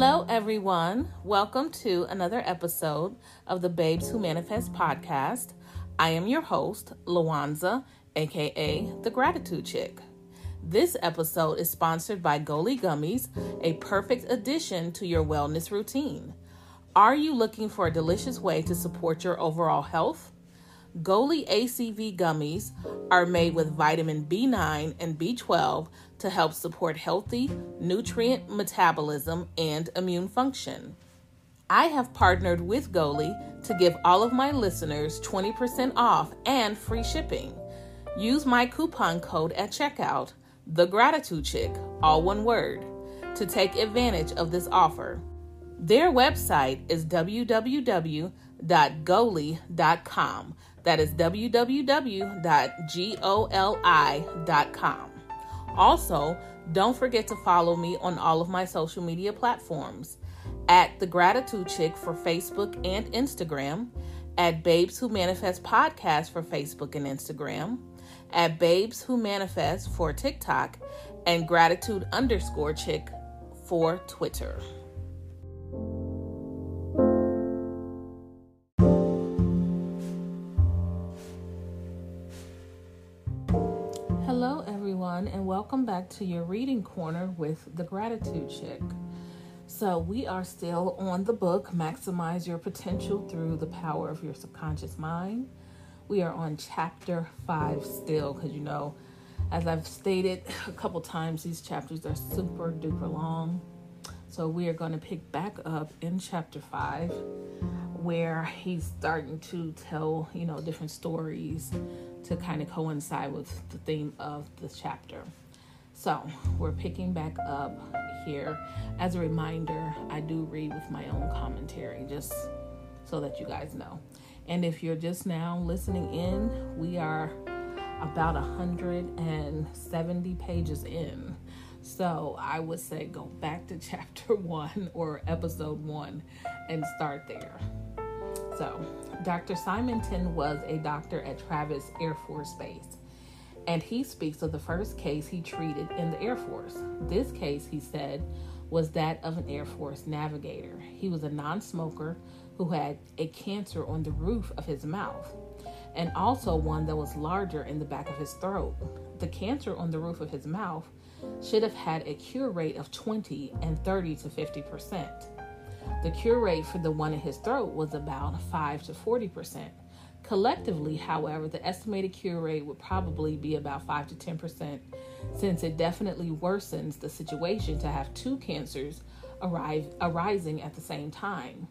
Hello, everyone. Welcome to another episode of the Babes Who Manifest podcast. I am your host, Lawanza, aka the Gratitude Chick. This episode is sponsored by Goli Gummies, a perfect addition to your wellness routine. Are you looking for a delicious way to support your overall health? Goli ACV gummies are made with vitamin B9 and B12 to help support healthy nutrient metabolism and immune function. I have partnered with Goli to give all of my listeners 20% off and free shipping. Use my coupon code at checkout, the gratitude chick, all one word, to take advantage of this offer. Their website is www.goli.com. That is www.goli.com. Also, don't forget to follow me on all of my social media platforms. At The Gratitude Chick for Facebook and Instagram, at Babes Who Manifest Podcast for Facebook and Instagram, at Babes Who Manifest for TikTok, and Gratitude underscore Chick for Twitter. To your reading corner with the Gratitude Chick. So, we are still on the book Maximize Your Potential Through the Power of Your Subconscious Mind. We are on chapter five still, because you know, as I've stated a couple times, these chapters are super duper long. So, we are going to pick back up in chapter five where he's starting to tell, you know, different stories to kind of coincide with the theme of the chapter. So, we're picking back up here. As a reminder, I do read with my own commentary just so that you guys know. And if you're just now listening in, we are about 170 pages in. So I would say go back to chapter one or episode one and start there. So, Dr. Simonton was a doctor at Travis Air Force Base, and he speaks of the first case he treated in the Air Force. This case, he said, was that of an Air Force navigator. He was a non smoker who had a cancer on the roof of his mouth and also one that was larger in the back of his throat. The cancer on the roof of his mouth should have had a cure rate of 20 and 30 to 50 percent. The cure rate for the one in his throat was about 5 to 40%. Collectively, however, the estimated cure rate would probably be about 5 to 10%, since it definitely worsens the situation to have two cancers arrive, arising at the same time.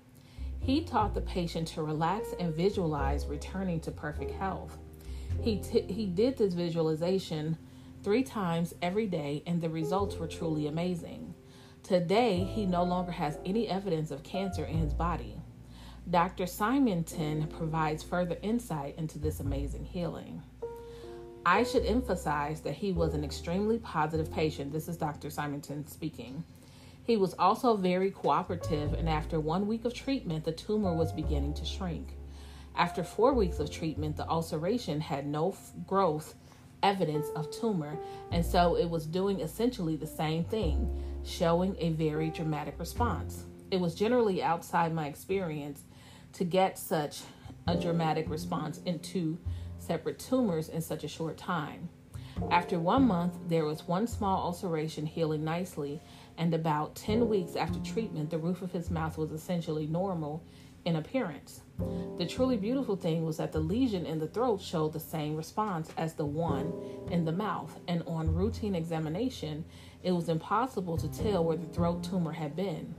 He taught the patient to relax and visualize returning to perfect health. He, t- he did this visualization three times every day, and the results were truly amazing. Today, he no longer has any evidence of cancer in his body. Dr. Simonton provides further insight into this amazing healing. I should emphasize that he was an extremely positive patient. This is Dr. Simonton speaking. He was also very cooperative, and after one week of treatment, the tumor was beginning to shrink. After four weeks of treatment, the ulceration had no f- growth evidence of tumor, and so it was doing essentially the same thing, showing a very dramatic response. It was generally outside my experience to get such a dramatic response in two separate tumors in such a short time. After one month, there was one small ulceration healing nicely, and about 10 weeks after treatment, the roof of his mouth was essentially normal in appearance. The truly beautiful thing was that the lesion in the throat showed the same response as the one in the mouth, and on routine examination, it was impossible to tell where the throat tumor had been.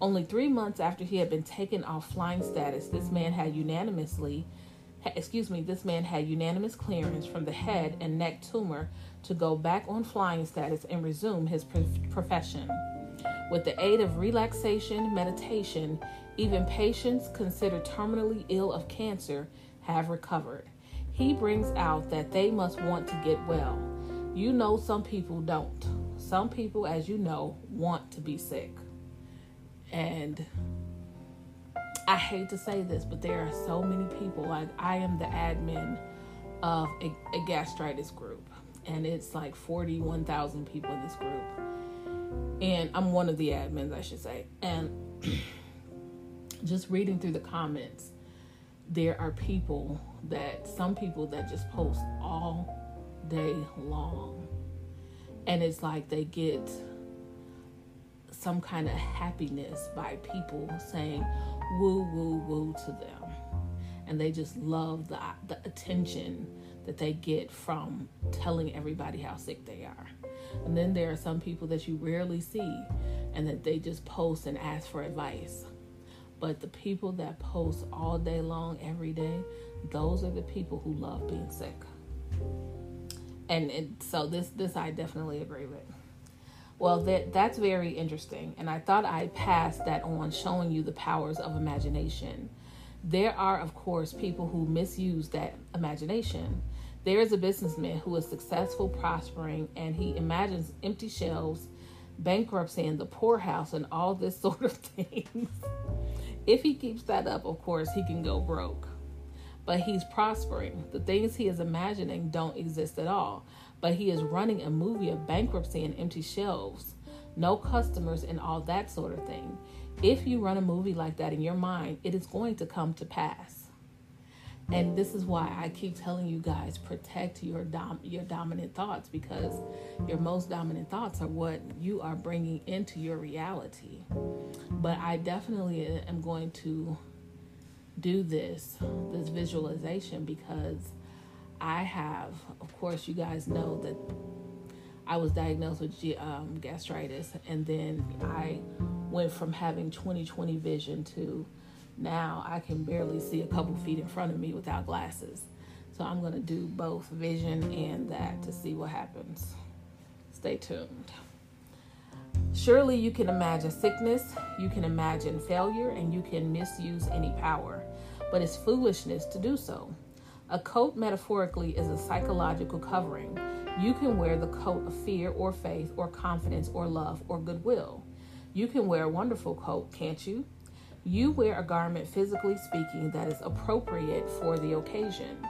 Only three months after he had been taken off flying status, this man had unanimously, excuse me, this man had unanimous clearance from the head and neck tumor to go back on flying status and resume his profession. With the aid of relaxation, meditation, even patients considered terminally ill of cancer have recovered. He brings out that they must want to get well. You know, some people don't. Some people, as you know, want to be sick. And I hate to say this, but there are so many people. Like, I am the admin of a, a gastritis group, and it's like 41,000 people in this group And I'm one of the admins, I should say. And just reading through the comments, there are people that, some people that just post all day long. And it's like they get some kind of happiness by people saying woo, woo, woo to them. And they just love the, the attention that they get from telling everybody how sick they are. And then there are some people that you rarely see and that they just post and ask for advice. But the people that post all day long, every day, those are the people who love being sick. And, and so this this I definitely agree with. Well, that that's very interesting, and I thought I'd pass that on, showing you the powers of imagination. There are, of course, people who misuse that imagination. There is a businessman who is successful, prospering, and he imagines empty shelves, bankruptcy, and the poorhouse, and all this sort of things. if he keeps that up, of course, he can go broke. But he's prospering. The things he is imagining don't exist at all. But he is running a movie of bankruptcy and empty shelves, no customers, and all that sort of thing. If you run a movie like that in your mind, it is going to come to pass. And this is why I keep telling you guys protect your dom- your dominant thoughts because your most dominant thoughts are what you are bringing into your reality. But I definitely am going to do this this visualization because I have, of course, you guys know that I was diagnosed with um, gastritis, and then I went from having 20/20 vision to now I can barely see a couple feet in front of me without glasses. So I'm going to do both vision and that to see what happens. Stay tuned. Surely you can imagine sickness, you can imagine failure, and you can misuse any power, but it's foolishness to do so. A coat, metaphorically, is a psychological covering. You can wear the coat of fear or faith or confidence or love or goodwill. You can wear a wonderful coat, can't you? You wear a garment, physically speaking, that is appropriate for the occasion.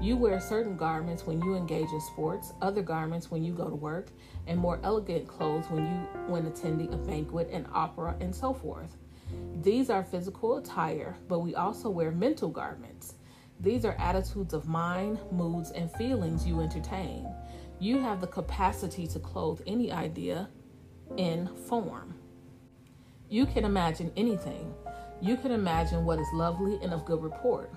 You wear certain garments when you engage in sports, other garments when you go to work, and more elegant clothes when you when attending a banquet, an opera, and so forth. These are physical attire, but we also wear mental garments. These are attitudes of mind, moods, and feelings you entertain. You have the capacity to clothe any idea in form. You can imagine anything. You can imagine what is lovely and of good report.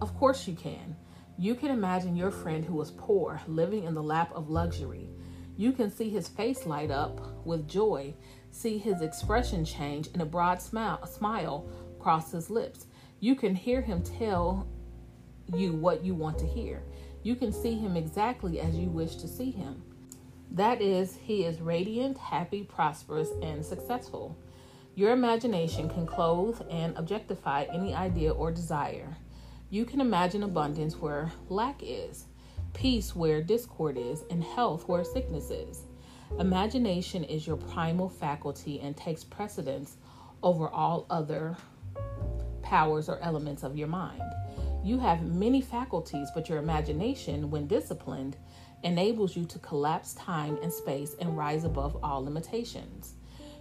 Of course, you can. You can imagine your friend who is poor, living in the lap of luxury. You can see his face light up with joy, see his expression change, and a broad smile, smile cross his lips. You can hear him tell you what you want to hear. You can see him exactly as you wish to see him. That is, he is radiant, happy, prosperous, and successful. Your imagination can clothe and objectify any idea or desire. You can imagine abundance where lack is, peace where discord is, and health where sickness is. Imagination is your primal faculty and takes precedence over all other powers or elements of your mind. You have many faculties, but your imagination, when disciplined, enables you to collapse time and space and rise above all limitations.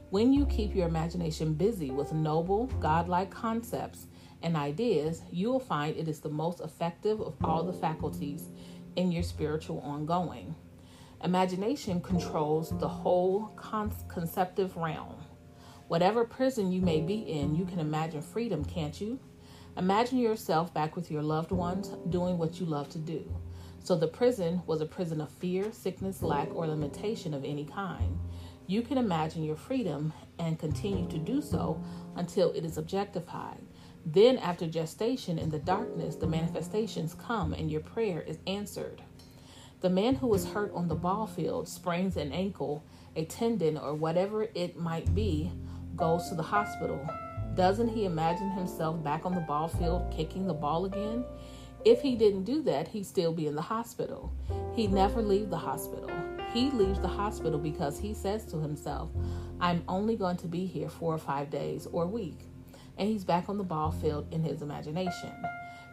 When you keep your imagination busy with noble, godlike concepts and ideas, you will find it is the most effective of all the faculties in your spiritual ongoing. Imagination controls the whole con- conceptive realm. Whatever prison you may be in, you can imagine freedom, can't you? Imagine yourself back with your loved ones doing what you love to do. So the prison was a prison of fear, sickness, lack, or limitation of any kind. You can imagine your freedom and continue to do so until it is objectified. Then, after gestation in the darkness, the manifestations come and your prayer is answered. The man who was hurt on the ball field, sprains an ankle, a tendon, or whatever it might be, goes to the hospital. Doesn't he imagine himself back on the ball field kicking the ball again? If he didn't do that, he'd still be in the hospital. He'd never leave the hospital. He leaves the hospital because he says to himself, I'm only going to be here four or five days or a week. And he's back on the ball field in his imagination.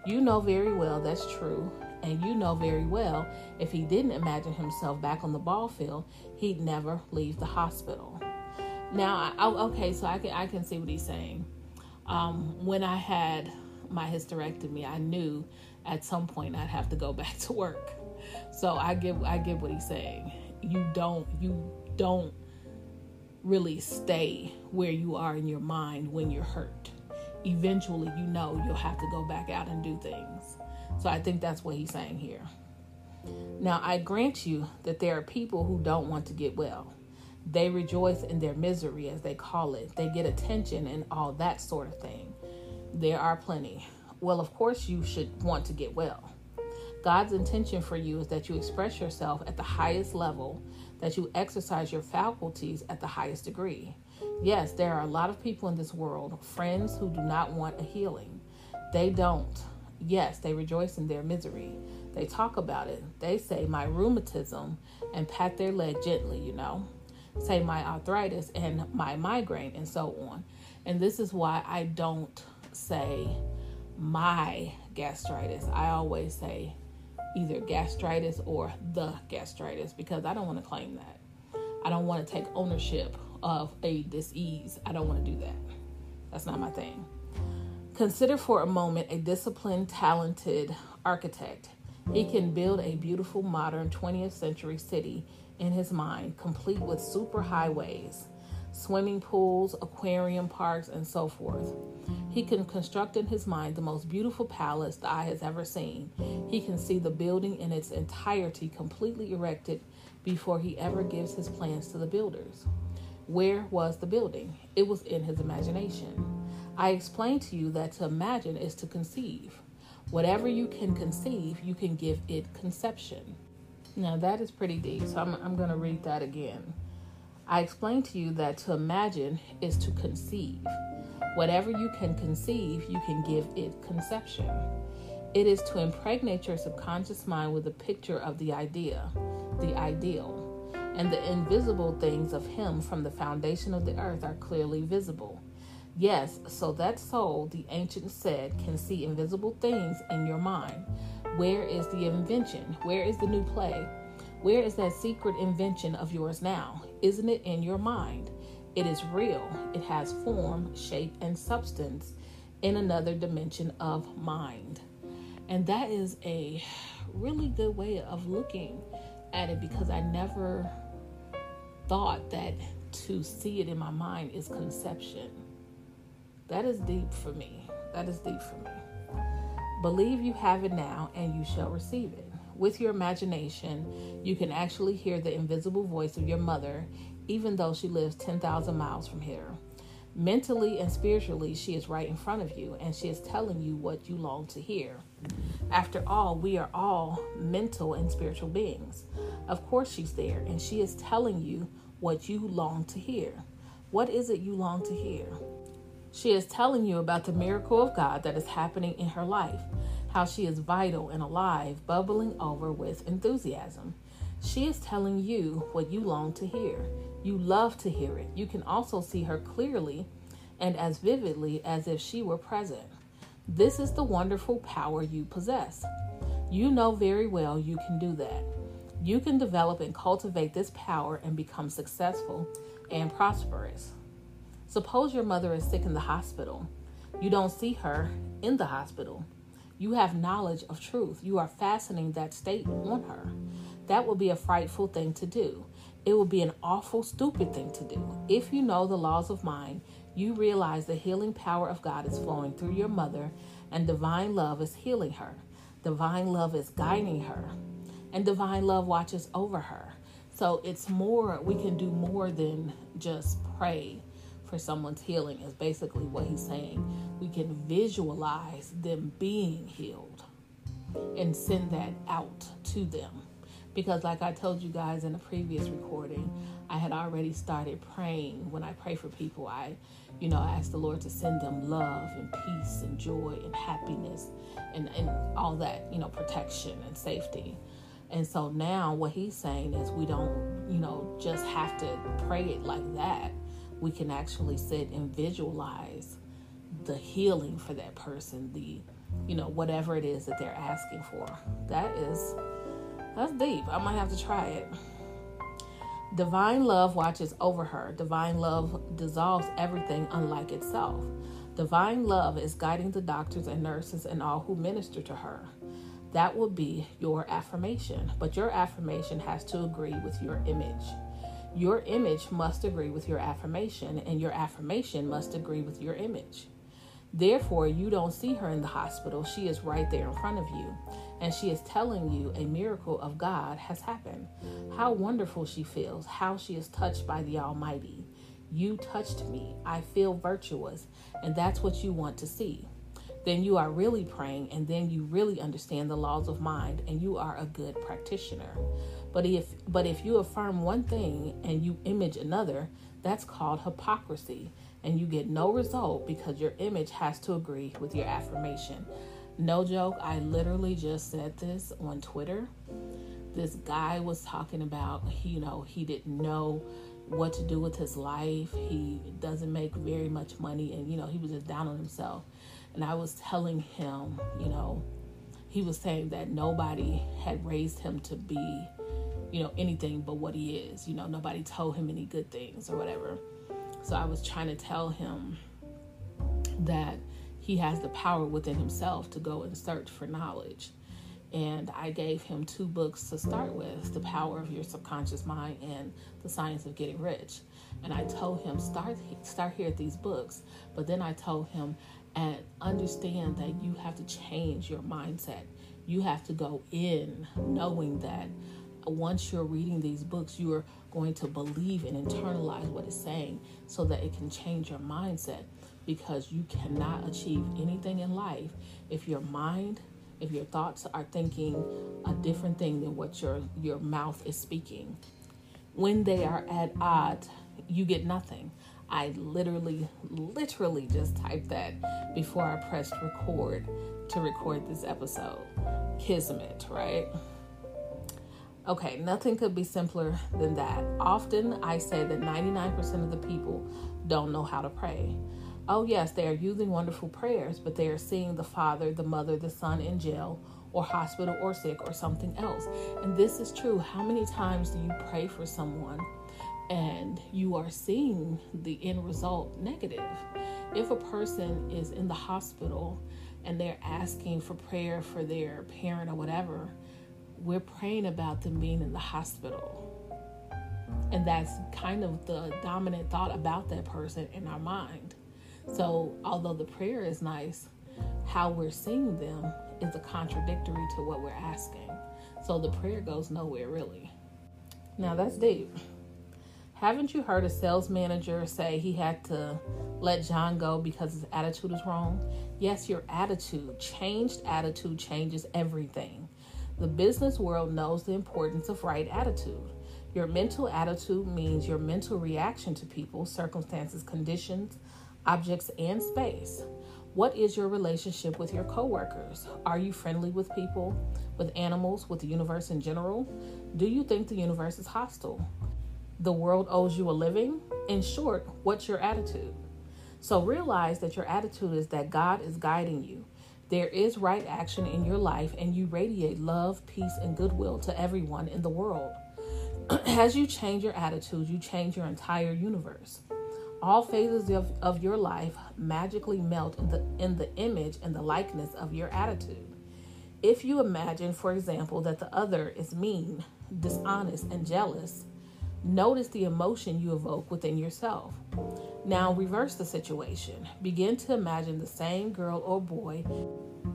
You know very well that's true, and you know very well if he didn't imagine himself back on the ball field, he'd never leave the hospital. Now, I, okay, so I can I can see what he's saying. Um, when I had my hysterectomy, I knew at some point I'd have to go back to work. So I get I get what he's saying. You don't you don't really stay where you are in your mind when you're hurt. Eventually, you know you'll have to go back out and do things. So I think that's what he's saying here. Now, I grant you that there are people who don't want to get well. They rejoice in their misery, as they call it. They get attention and all that sort of thing. There are plenty. Well, of course, you should want to get well. God's intention for you is that you express yourself at the highest level, that you exercise your faculties at the highest degree. Yes, there are a lot of people in this world, friends who do not want a healing. They don't. Yes, they rejoice in their misery. They talk about it. They say, My rheumatism, and pat their leg gently, you know. Say, My arthritis and my migraine, and so on. And this is why I don't say my gastritis. I always say either gastritis or the gastritis because I don't want to claim that. I don't want to take ownership of a disease. I don't want to do that. That's not my thing. Consider for a moment a disciplined, talented architect. He can build a beautiful, modern 20th century city in his mind, complete with super highways, swimming pools, aquarium parks, and so forth. He can construct in his mind the most beautiful palace the eye has ever seen. He can see the building in its entirety completely erected before he ever gives his plans to the builders. Where was the building? It was in his imagination. I explained to you that to imagine is to conceive. Whatever you can conceive, you can give it conception. Now, that is pretty deep, so I'm, I'm going to read that again. I explained to you that to imagine is to conceive. Whatever you can conceive, you can give it conception. It is to impregnate your subconscious mind with a picture of the idea, the ideal, and the invisible things of Him from the foundation of the earth are clearly visible. Yes, so that soul, the ancient said, can see invisible things in your mind. Where is the invention? Where is the new play? Where is that secret invention of yours now? Isn't it in your mind? It is real. It has form, shape, and substance in another dimension of mind. And that is a really good way of looking at it because I never thought that to see it in my mind is conception. That is deep for me. That is deep for me. Believe you have it now and you shall receive it. With your imagination, you can actually hear the invisible voice of your mother even though she lives 10,000 miles from here. Mentally and spiritually, she is right in front of you and she is telling you what you long to hear. After all, we are all mental and spiritual beings. Of course, she's there and she is telling you what you long to hear. What is it you long to hear? She is telling you about the miracle of God that is happening in her life, how she is vital and alive, bubbling over with enthusiasm. She is telling you what you long to hear. You love to hear it. You can also see her clearly and as vividly as if she were present. This is the wonderful power you possess. You know very well you can do that. You can develop and cultivate this power and become successful and prosperous. Suppose your mother is sick in the hospital. You don't see her in the hospital. You have knowledge of truth. You are fastening that state on her. That would be a frightful thing to do. It would be an awful, stupid thing to do. If you know the laws of mind, you realize the healing power of God is flowing through your mother, and divine love is healing her. Divine love is guiding her, and divine love watches over her. So it's more, we can do more than just pray for someone's healing, is basically what he's saying. We can visualize them being healed and send that out to them because like I told you guys in a previous recording, I had already started praying. When I pray for people, I, you know, I ask the Lord to send them love and peace and joy and happiness and, and all that, you know, protection and safety. And so now what he's saying is we don't, you know, just have to pray it like that. We can actually sit and visualize the healing for that person, the, you know, whatever it is that they're asking for. That is that's deep. I might have to try it. Divine love watches over her. Divine love dissolves everything unlike itself. Divine love is guiding the doctors and nurses and all who minister to her. That will be your affirmation, but your affirmation has to agree with your image. Your image must agree with your affirmation, and your affirmation must agree with your image. Therefore, you don't see her in the hospital. She is right there in front of you, and she is telling you a miracle of God has happened. How wonderful she feels, how she is touched by the Almighty. You touched me. I feel virtuous, and that's what you want to see. Then you are really praying, and then you really understand the laws of mind, and you are a good practitioner. But if but if you affirm one thing and you image another, that's called hypocrisy and you get no result because your image has to agree with your affirmation. No joke, I literally just said this on Twitter. This guy was talking about, you know, he didn't know what to do with his life. He doesn't make very much money and you know, he was just down on himself. And I was telling him, you know, he was saying that nobody had raised him to be you know, anything but what he is. You know, nobody told him any good things or whatever. So I was trying to tell him that he has the power within himself to go and search for knowledge. And I gave him two books to start with The Power of Your Subconscious Mind and The Science of Getting Rich. And I told him, start, start here at these books. But then I told him, and understand that you have to change your mindset. You have to go in knowing that once you're reading these books, you are going to believe and internalize what it's saying so that it can change your mindset because you cannot achieve anything in life if your mind if your thoughts are thinking a different thing than what your your mouth is speaking. When they are at odds you get nothing. I literally literally just typed that before i pressed record to record this episode. Kismet right Okay, nothing could be simpler than that. Often I say that 99% of the people don't know how to pray. Oh, yes, they are using wonderful prayers, but they are seeing the father, the mother, the son in jail or hospital or sick or something else. And this is true. How many times do you pray for someone and you are seeing the end result negative? If a person is in the hospital and they're asking for prayer for their parent or whatever, we're praying about them being in the hospital. And that's kind of the dominant thought about that person in our mind. So, although the prayer is nice, how we're seeing them is a contradictory to what we're asking. So, the prayer goes nowhere really. Now, that's deep. Haven't you heard a sales manager say he had to let John go because his attitude is wrong? Yes, your attitude, changed attitude changes everything. The business world knows the importance of right attitude. Your mental attitude means your mental reaction to people, circumstances, conditions, objects, and space. What is your relationship with your coworkers? Are you friendly with people, with animals, with the universe in general? Do you think the universe is hostile? The world owes you a living? In short, what's your attitude? So realize that your attitude is that God is guiding you. There is right action in your life, and you radiate love, peace, and goodwill to everyone in the world. As you change your attitude, you change your entire universe. All phases of, of your life magically melt in the, in the image and the likeness of your attitude. If you imagine, for example, that the other is mean, dishonest, and jealous, notice the emotion you evoke within yourself. Now, reverse the situation. Begin to imagine the same girl or boy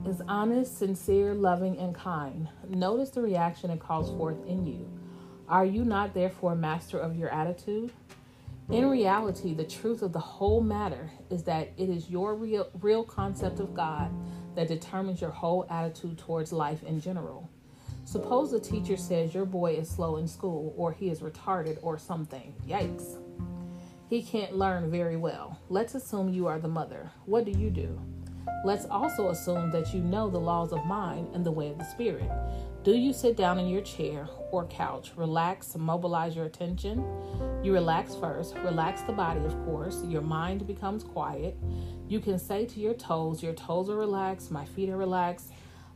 is honest, sincere, loving, and kind. Notice the reaction it calls forth in you. Are you not therefore master of your attitude? In reality, the truth of the whole matter is that it is your real, real concept of God that determines your whole attitude towards life in general. Suppose a teacher says your boy is slow in school, or he is retarded, or something. Yikes. He can't learn very well. Let's assume you are the mother. What do you do? Let's also assume that you know the laws of mind and the way of the spirit. Do you sit down in your chair or couch, relax, mobilize your attention? You relax first, relax the body, of course. Your mind becomes quiet. You can say to your toes, Your toes are relaxed, my feet are relaxed,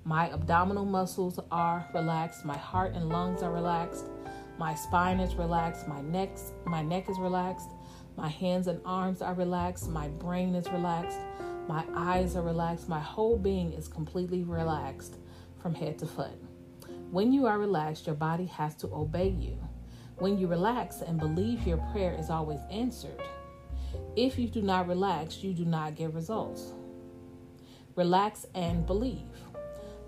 my abdominal muscles are relaxed, my heart and lungs are relaxed. My spine is relaxed, my neck my neck is relaxed, my hands and arms are relaxed, my brain is relaxed, my eyes are relaxed, my whole being is completely relaxed from head to foot. When you are relaxed, your body has to obey you. When you relax and believe your prayer is always answered, if you do not relax, you do not get results. Relax and believe.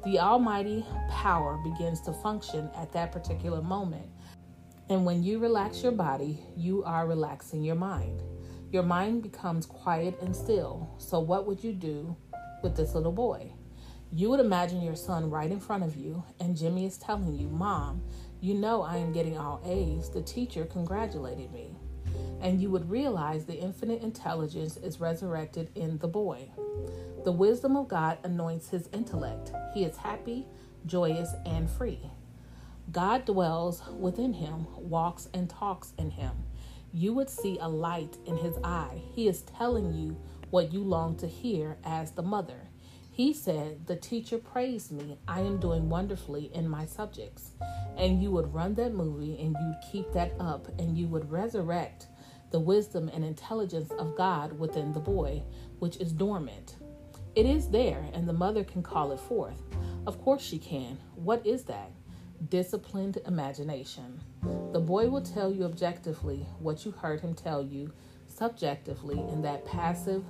The Almighty power begins to function at that particular moment. And when you relax your body, you are relaxing your mind. Your mind becomes quiet and still. So, what would you do with this little boy? You would imagine your son right in front of you, and Jimmy is telling you, Mom, you know I am getting all A's. The teacher congratulated me. And you would realize the infinite intelligence is resurrected in the boy. The wisdom of God anoints his intellect. He is happy, joyous, and free. God dwells within him, walks and talks in him. You would see a light in his eye. He is telling you what you long to hear as the mother. He said, The teacher praised me. I am doing wonderfully in my subjects. And you would run that movie and you'd keep that up and you would resurrect the wisdom and intelligence of God within the boy, which is dormant. It is there, and the mother can call it forth. Of course, she can. What is that? Disciplined imagination. The boy will tell you objectively what you heard him tell you subjectively in that passive,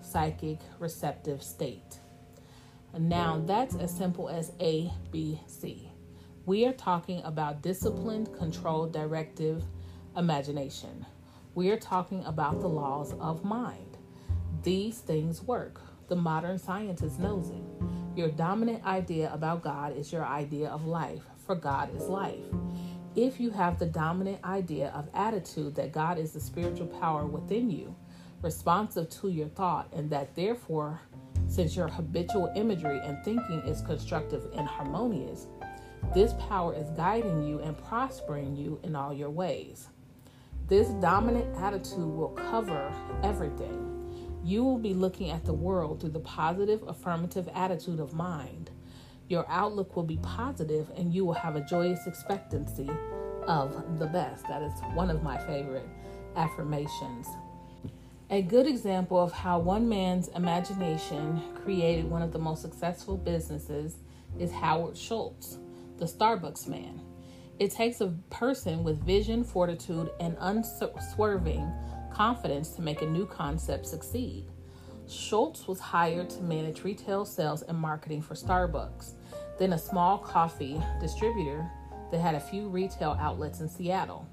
psychic, receptive state. Now, that's as simple as A, B, C. We are talking about disciplined, controlled, directive imagination. We are talking about the laws of mind. These things work. The modern scientist knows it. Your dominant idea about God is your idea of life, for God is life. If you have the dominant idea of attitude that God is the spiritual power within you, responsive to your thought, and that therefore since your habitual imagery and thinking is constructive and harmonious, this power is guiding you and prospering you in all your ways. This dominant attitude will cover everything. You will be looking at the world through the positive, affirmative attitude of mind. Your outlook will be positive and you will have a joyous expectancy of the best. That is one of my favorite affirmations. A good example of how one man's imagination created one of the most successful businesses is Howard Schultz, the Starbucks man. It takes a person with vision, fortitude, and unswerving confidence to make a new concept succeed. Schultz was hired to manage retail sales and marketing for Starbucks, then a small coffee distributor that had a few retail outlets in Seattle.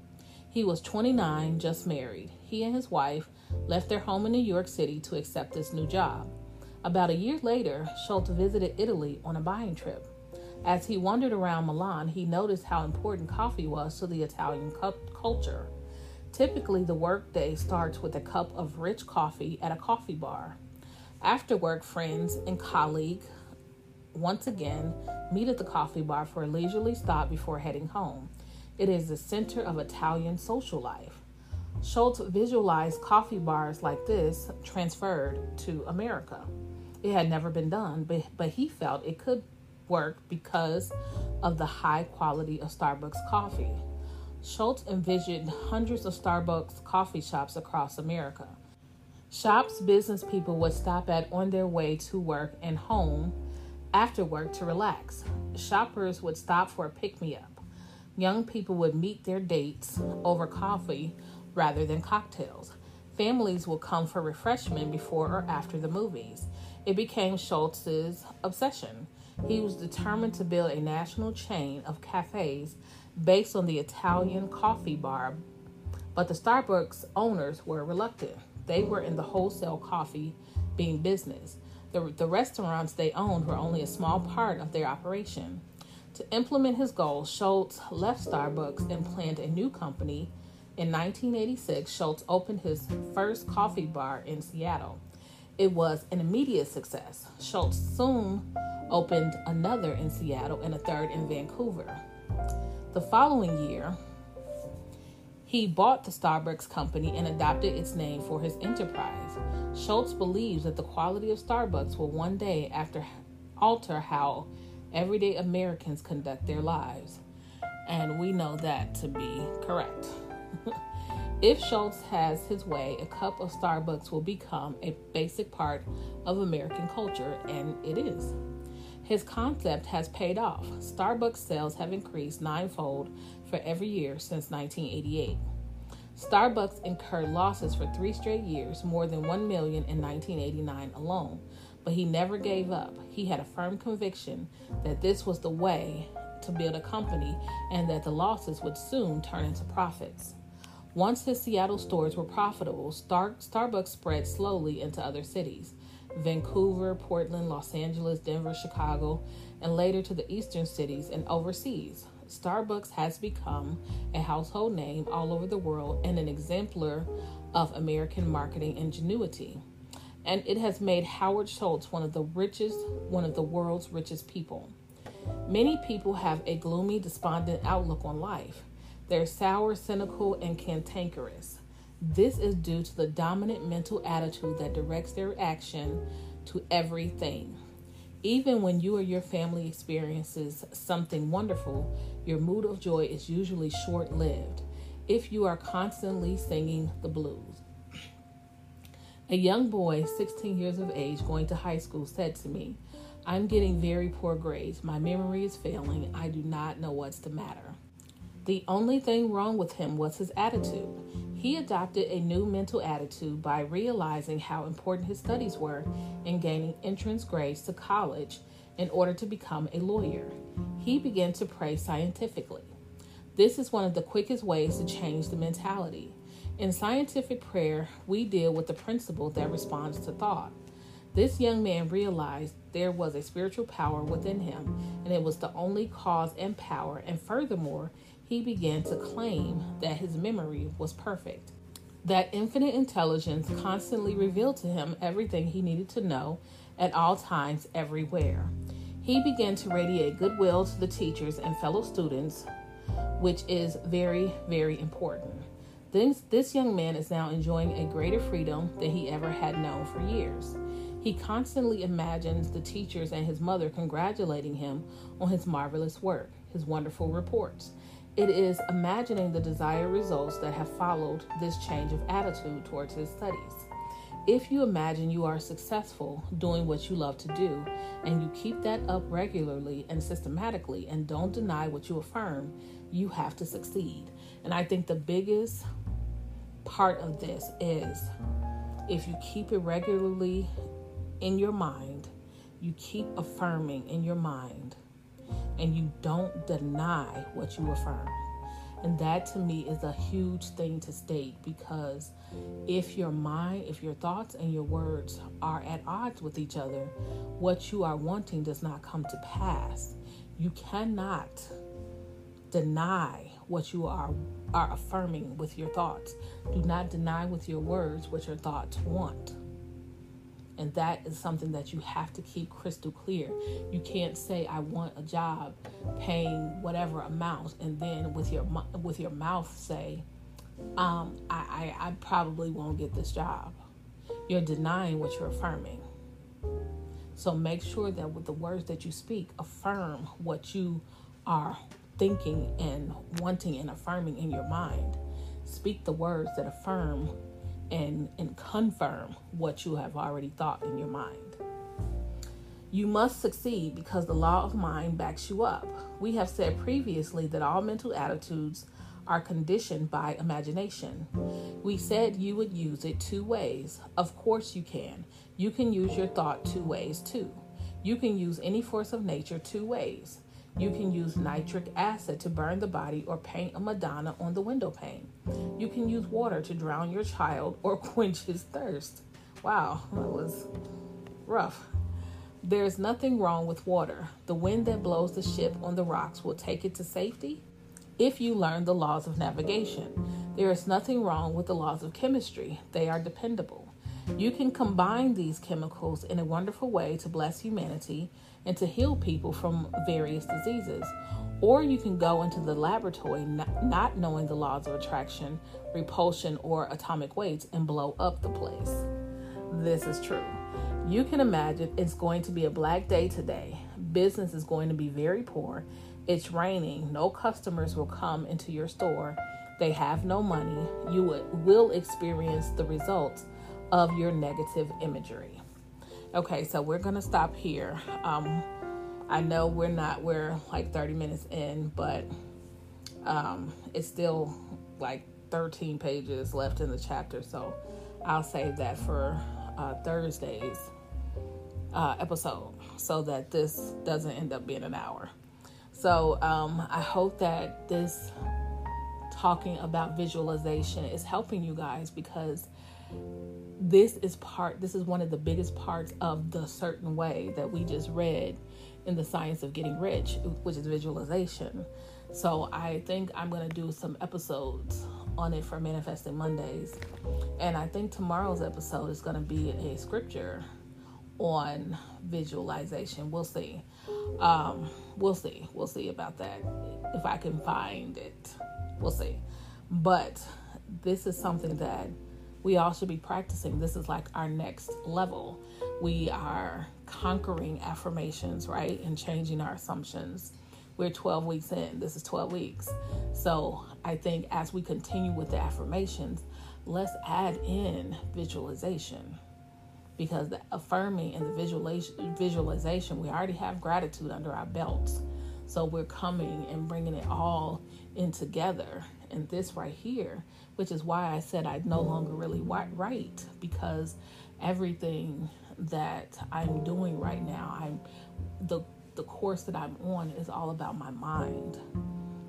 He was 29, just married. He and his wife left their home in New York City to accept this new job. About a year later, Schultz visited Italy on a buying trip. As he wandered around Milan, he noticed how important coffee was to the Italian cu- culture. Typically, the workday starts with a cup of rich coffee at a coffee bar. After work, friends and colleagues once again meet at the coffee bar for a leisurely stop before heading home. It is the center of Italian social life. Schultz visualized coffee bars like this transferred to America. It had never been done, but, but he felt it could work because of the high quality of Starbucks coffee. Schultz envisioned hundreds of Starbucks coffee shops across America. Shops business people would stop at on their way to work and home after work to relax. Shoppers would stop for a pick me up. Young people would meet their dates over coffee rather than cocktails. Families will come for refreshment before or after the movies. It became Schultz's obsession. He was determined to build a national chain of cafes based on the Italian coffee bar, but the Starbucks owners were reluctant. They were in the wholesale coffee bean business. The, the restaurants they owned were only a small part of their operation. To implement his goals, Schultz left Starbucks and planned a new company in 1986, Schultz opened his first coffee bar in Seattle. It was an immediate success. Schultz soon opened another in Seattle and a third in Vancouver. The following year, he bought the Starbucks company and adopted its name for his enterprise. Schultz believes that the quality of Starbucks will one day after alter how everyday Americans conduct their lives. And we know that to be correct. if Schultz has his way, a cup of Starbucks will become a basic part of American culture, and it is. His concept has paid off. Starbucks sales have increased ninefold for every year since 1988. Starbucks incurred losses for three straight years, more than 1 million in 1989 alone, but he never gave up. He had a firm conviction that this was the way to build a company and that the losses would soon turn into profits. Once his Seattle stores were profitable, Star- Starbucks spread slowly into other cities. Vancouver, Portland, Los Angeles, Denver, Chicago, and later to the eastern cities and overseas. Starbucks has become a household name all over the world and an exemplar of American marketing ingenuity. And it has made Howard Schultz one of the richest, one of the world's richest people. Many people have a gloomy, despondent outlook on life. They're sour, cynical, and cantankerous. This is due to the dominant mental attitude that directs their action to everything. Even when you or your family experiences something wonderful, your mood of joy is usually short lived if you are constantly singing the blues. A young boy, 16 years of age, going to high school, said to me, I'm getting very poor grades. My memory is failing. I do not know what's the matter. The only thing wrong with him was his attitude. He adopted a new mental attitude by realizing how important his studies were in gaining entrance grades to college in order to become a lawyer. He began to pray scientifically. This is one of the quickest ways to change the mentality. In scientific prayer, we deal with the principle that responds to thought. This young man realized there was a spiritual power within him, and it was the only cause and power, and furthermore, he began to claim that his memory was perfect. That infinite intelligence constantly revealed to him everything he needed to know at all times, everywhere. He began to radiate goodwill to the teachers and fellow students, which is very, very important. This, this young man is now enjoying a greater freedom than he ever had known for years. He constantly imagines the teachers and his mother congratulating him on his marvelous work, his wonderful reports, it is imagining the desired results that have followed this change of attitude towards his studies. If you imagine you are successful doing what you love to do, and you keep that up regularly and systematically, and don't deny what you affirm, you have to succeed. And I think the biggest part of this is if you keep it regularly in your mind, you keep affirming in your mind and you don't deny what you affirm. And that to me is a huge thing to state because if your mind, if your thoughts and your words are at odds with each other, what you are wanting does not come to pass. You cannot deny what you are are affirming with your thoughts. Do not deny with your words what your thoughts want. And that is something that you have to keep crystal clear. You can't say I want a job paying whatever amount and then with your with your mouth say um, I, I, I probably won't get this job. You're denying what you're affirming. So make sure that with the words that you speak, affirm what you are thinking and wanting and affirming in your mind. Speak the words that affirm and, and confirm what you have already thought in your mind. You must succeed because the law of mind backs you up. We have said previously that all mental attitudes are conditioned by imagination. We said you would use it two ways. Of course, you can. You can use your thought two ways too. You can use any force of nature two ways. You can use nitric acid to burn the body or paint a Madonna on the window pane. You can use water to drown your child or quench his thirst. Wow, that was rough. There's nothing wrong with water. The wind that blows the ship on the rocks will take it to safety if you learn the laws of navigation. There is nothing wrong with the laws of chemistry, they are dependable. You can combine these chemicals in a wonderful way to bless humanity and to heal people from various diseases. Or you can go into the laboratory not knowing the laws of attraction, repulsion, or atomic weights and blow up the place. This is true. You can imagine it's going to be a black day today. Business is going to be very poor. It's raining. No customers will come into your store. They have no money. You will experience the results of your negative imagery. Okay, so we're to stop here. Um, I know we're not, we're like 30 minutes in, but um, it's still like 13 pages left in the chapter. So I'll save that for uh, Thursday's uh, episode so that this doesn't end up being an hour. So um, I hope that this talking about visualization is helping you guys because this is part this is one of the biggest parts of the certain way that we just read in the science of getting rich which is visualization. So i think i'm going to do some episodes on it for manifesting mondays. And i think tomorrow's episode is going to be a scripture on visualization. We'll see. Um, we'll see. We'll see about that if i can find it. We'll see. But this is something that we all should be practicing. This is like our next level. We are conquering affirmations, right? And changing our assumptions. We're 12 weeks in. This is 12 weeks. So I think as we continue with the affirmations, let's add in visualization because the affirming and the visualization, visualization, we already have gratitude under our belts. So we're coming and bringing it all in together. And this right here which is why I said I no longer really write because everything that I'm doing right now, I'm the the course that I'm on is all about my mind,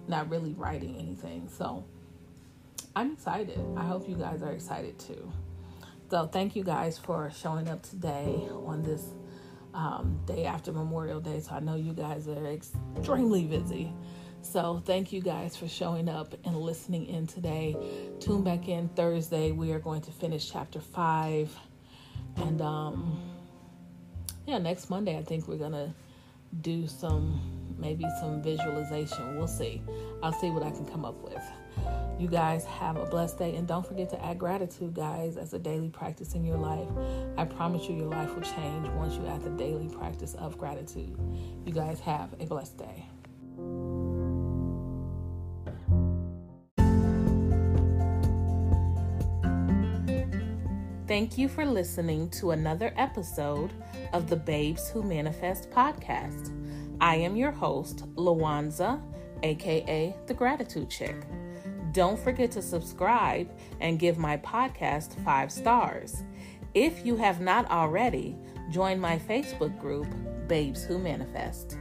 not really writing anything. So I'm excited. I hope you guys are excited too. So thank you guys for showing up today on this um, day after Memorial Day. So I know you guys are extremely busy. So, thank you guys for showing up and listening in today. Tune back in Thursday. We are going to finish chapter five. And, um, yeah, next Monday, I think we're to do some, maybe some visualization. We'll see. I'll see what I can come up with. You guys have a blessed day. And don't forget to add gratitude, guys, as a daily practice in your life. I promise you, your life will change once you add the daily practice of gratitude. You guys have a blessed day. Thank you for listening to another episode of the Babes Who Manifest podcast. I am your host, Lawanza, aka The Gratitude Chick. Don't forget to subscribe and give my podcast five stars. If you have not already, join my Facebook group, Babes Who Manifest.